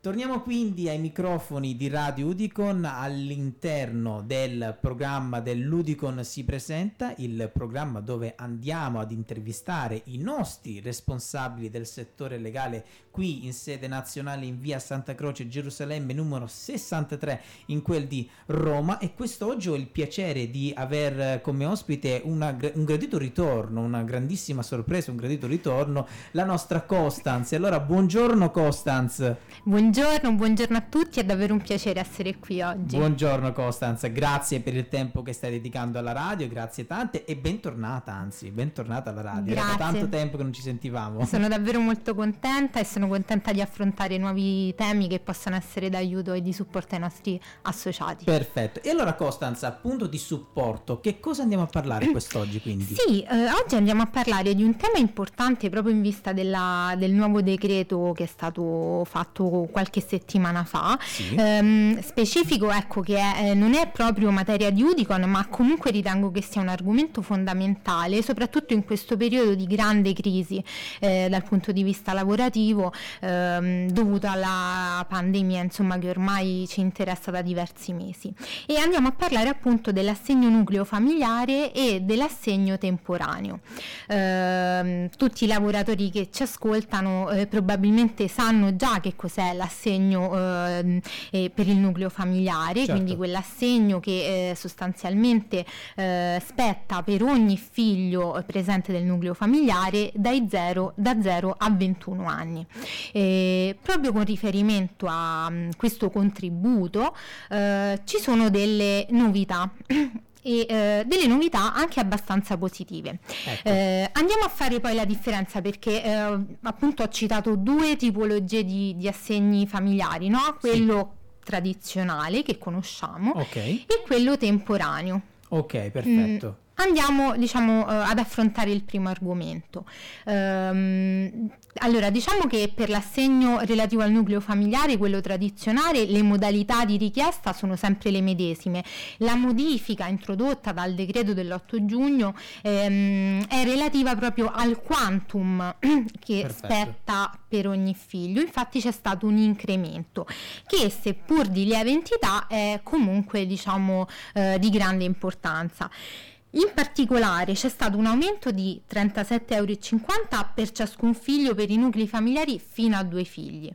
Torniamo quindi ai microfoni di Radio Udicon all'interno del programma dell'Udicon si presenta, il programma dove andiamo ad intervistare i nostri responsabili del settore legale qui in sede nazionale in via Santa Croce Gerusalemme numero 63 in quel di Roma e quest'oggi ho il piacere di aver come ospite una, un gradito ritorno, una grandissima sorpresa, un gradito ritorno, la nostra Costanz. Allora buongiorno Costanz. Buongiorno, buongiorno a tutti, è davvero un piacere essere qui oggi. Buongiorno Costanza, grazie per il tempo che stai dedicando alla radio, grazie tante e bentornata anzi, bentornata alla radio. Grazie. Era tanto tempo che non ci sentivamo. Sono davvero molto contenta e sono contenta di affrontare nuovi temi che possano essere d'aiuto e di supporto ai nostri associati. Perfetto, e allora Costanza, appunto di supporto, che cosa andiamo a parlare quest'oggi quindi? Sì, eh, oggi andiamo a parlare di un tema importante proprio in vista della, del nuovo decreto che è stato fatto qualche settimana fa, sì. ehm, specifico ecco che è, eh, non è proprio materia di Udicon, ma comunque ritengo che sia un argomento fondamentale, soprattutto in questo periodo di grande crisi eh, dal punto di vista lavorativo, ehm, dovuto alla pandemia, insomma, che ormai ci interessa da diversi mesi. E andiamo a parlare appunto dell'assegno nucleo familiare e dell'assegno temporaneo. Eh, tutti i lavoratori che ci ascoltano eh, probabilmente sanno già che cos'è l'assegno eh, eh, per il nucleo familiare, certo. quindi quell'assegno che eh, sostanzialmente eh, spetta per ogni figlio presente del nucleo familiare dai 0, da 0 a 21 anni. proprio con riferimento a um, questo contributo eh, ci sono delle novità e eh, delle novità anche abbastanza positive. Ecco. Eh, andiamo a fare poi la differenza perché eh, appunto ho citato due tipologie di, di assegni familiari, no? quello sì. tradizionale che conosciamo okay. e quello temporaneo. Ok, perfetto. Mm Andiamo diciamo, uh, ad affrontare il primo argomento. Um, allora, diciamo che per l'assegno relativo al nucleo familiare, quello tradizionale, le modalità di richiesta sono sempre le medesime. La modifica introdotta dal decreto dell'8 giugno ehm, è relativa proprio al quantum che Perfetto. spetta per ogni figlio. Infatti c'è stato un incremento che seppur di lieve entità è comunque diciamo eh, di grande importanza. In particolare c'è stato un aumento di 37,50 euro per ciascun figlio per i nuclei familiari fino a due figli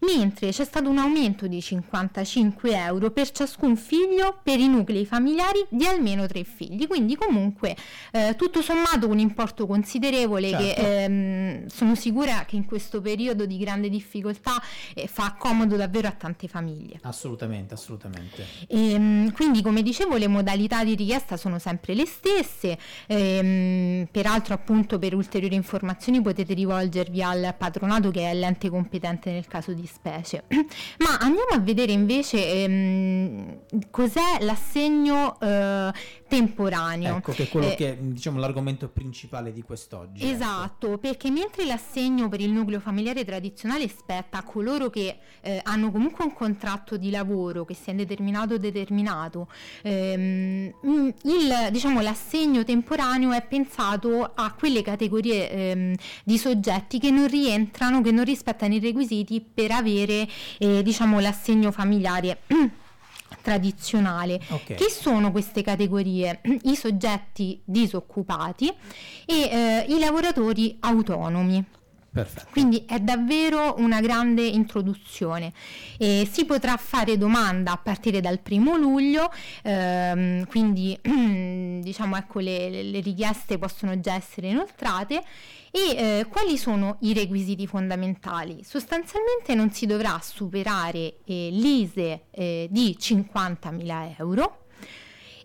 mentre c'è stato un aumento di 55 euro per ciascun figlio per i nuclei familiari di almeno tre figli, quindi comunque eh, tutto sommato un importo considerevole certo. che ehm, sono sicura che in questo periodo di grande difficoltà eh, fa comodo davvero a tante famiglie. Assolutamente, assolutamente. E, ehm, quindi come dicevo le modalità di richiesta sono sempre le stesse, ehm, peraltro appunto per ulteriori informazioni potete rivolgervi al patronato che è l'ente competente nel caso di specie. Ma andiamo a vedere invece ehm, cos'è l'assegno eh, temporaneo. Ecco, che è quello eh, che è diciamo, l'argomento principale di quest'oggi. Ecco. Esatto, ecco. perché mentre l'assegno per il nucleo familiare tradizionale spetta a coloro che eh, hanno comunque un contratto di lavoro che sia indeterminato o determinato, ehm, il, diciamo, l'assegno temporaneo è pensato a quelle categorie ehm, di soggetti che non rientrano, che non rispettano i requisiti per avere eh, diciamo, l'assegno familiare. tradizionale. Okay. Che sono queste categorie? I soggetti disoccupati e eh, i lavoratori autonomi. Perfetto. Quindi è davvero una grande introduzione. E si potrà fare domanda a partire dal primo luglio, ehm, quindi diciamo ecco le, le, richieste possono già essere inoltrate. E eh, quali sono i requisiti fondamentali? Sostanzialmente non si dovrà superare eh, l'ISE eh, di 50.000 euro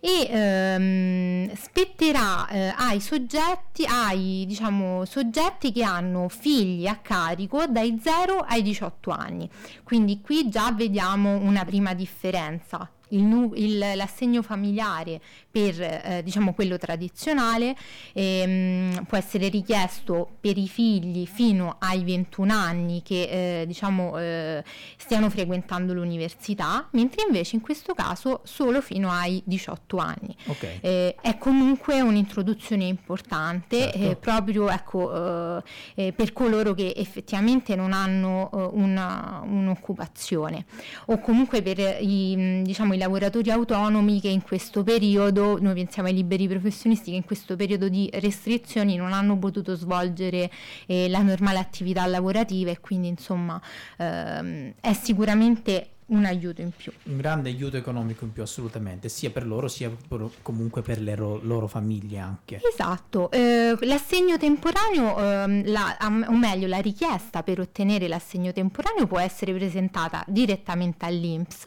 e ehm, spetterà eh, ai soggetti, ai diciamo, soggetti che hanno figli a carico dai 0 ai 18 anni. Quindi qui già vediamo una prima differenza il, il, l'assegno familiare per eh, diciamo quello tradizionale ehm, può essere richiesto per i figli fino ai 21 anni che eh, diciamo eh, stiano frequentando l'università, mentre invece in questo caso solo fino ai 18 anni. Okay. Eh, è comunque un'introduzione importante certo. Eh, proprio ecco, eh, per coloro che effettivamente non hanno una, un'occupazione o comunque per i, diciamo, i lavoratori autonomi che in questo periodo, noi pensiamo ai liberi professionisti che in questo periodo di restrizioni non hanno potuto svolgere eh, la normale attività lavorativa e quindi insomma ehm, è sicuramente un aiuto in più. Un grande aiuto economico in più, assolutamente, sia per loro sia per, comunque per le ro- loro famiglie anche. Esatto, eh, l'assegno temporaneo, eh, la, o meglio la richiesta per ottenere l'assegno temporaneo può essere presentata direttamente all'INPS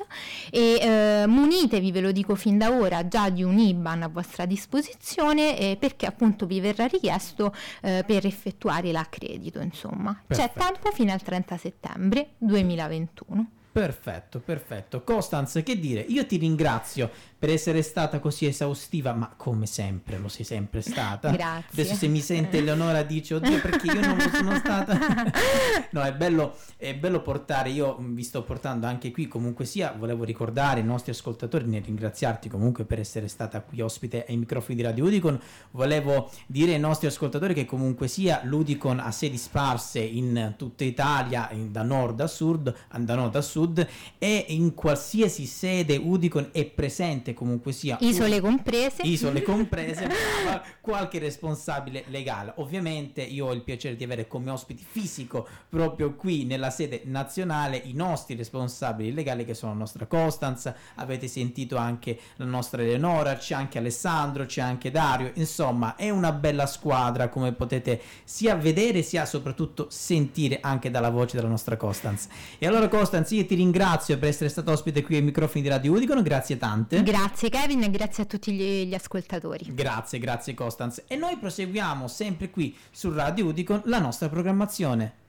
e eh, munitevi, ve lo dico fin da ora, già di un IBAN a vostra disposizione eh, perché appunto vi verrà richiesto eh, per effettuare l'accredito, insomma. Perfetto. C'è tempo fino al 30 settembre 2021. Perfetto, perfetto. Costanz, che dire? Io ti ringrazio per essere stata così esaustiva, ma come sempre lo sei sempre stata. Grazie. Adesso se mi sente Eleonora dice, oddio perché io non lo sono stata. no, è bello, è bello portare, io vi sto portando anche qui, comunque sia, volevo ricordare i nostri ascoltatori, nel ringraziarti comunque per essere stata qui ospite ai microfoni di Radio Udicon, volevo dire ai nostri ascoltatori che comunque sia l'Udicon ha sedi sparse in tutta Italia, in, da nord a sud, da nord a sud e in qualsiasi sede Udicon è presente comunque sia isole comprese. isole comprese qualche responsabile legale. Ovviamente io ho il piacere di avere come ospiti fisico proprio qui nella sede nazionale i nostri responsabili legali che sono la nostra Costanza avete sentito anche la nostra Eleonora c'è anche Alessandro c'è anche Dario. Insomma è una bella squadra come potete sia vedere sia soprattutto sentire anche dalla voce della nostra Costanza e allora Costanza io ti ringrazio per essere stato ospite qui ai microfoni di Radio Udicon grazie tante. Grazie Grazie Kevin e grazie a tutti gli, gli ascoltatori. Grazie, grazie Costanz. E noi proseguiamo sempre qui su Radio Udicon la nostra programmazione.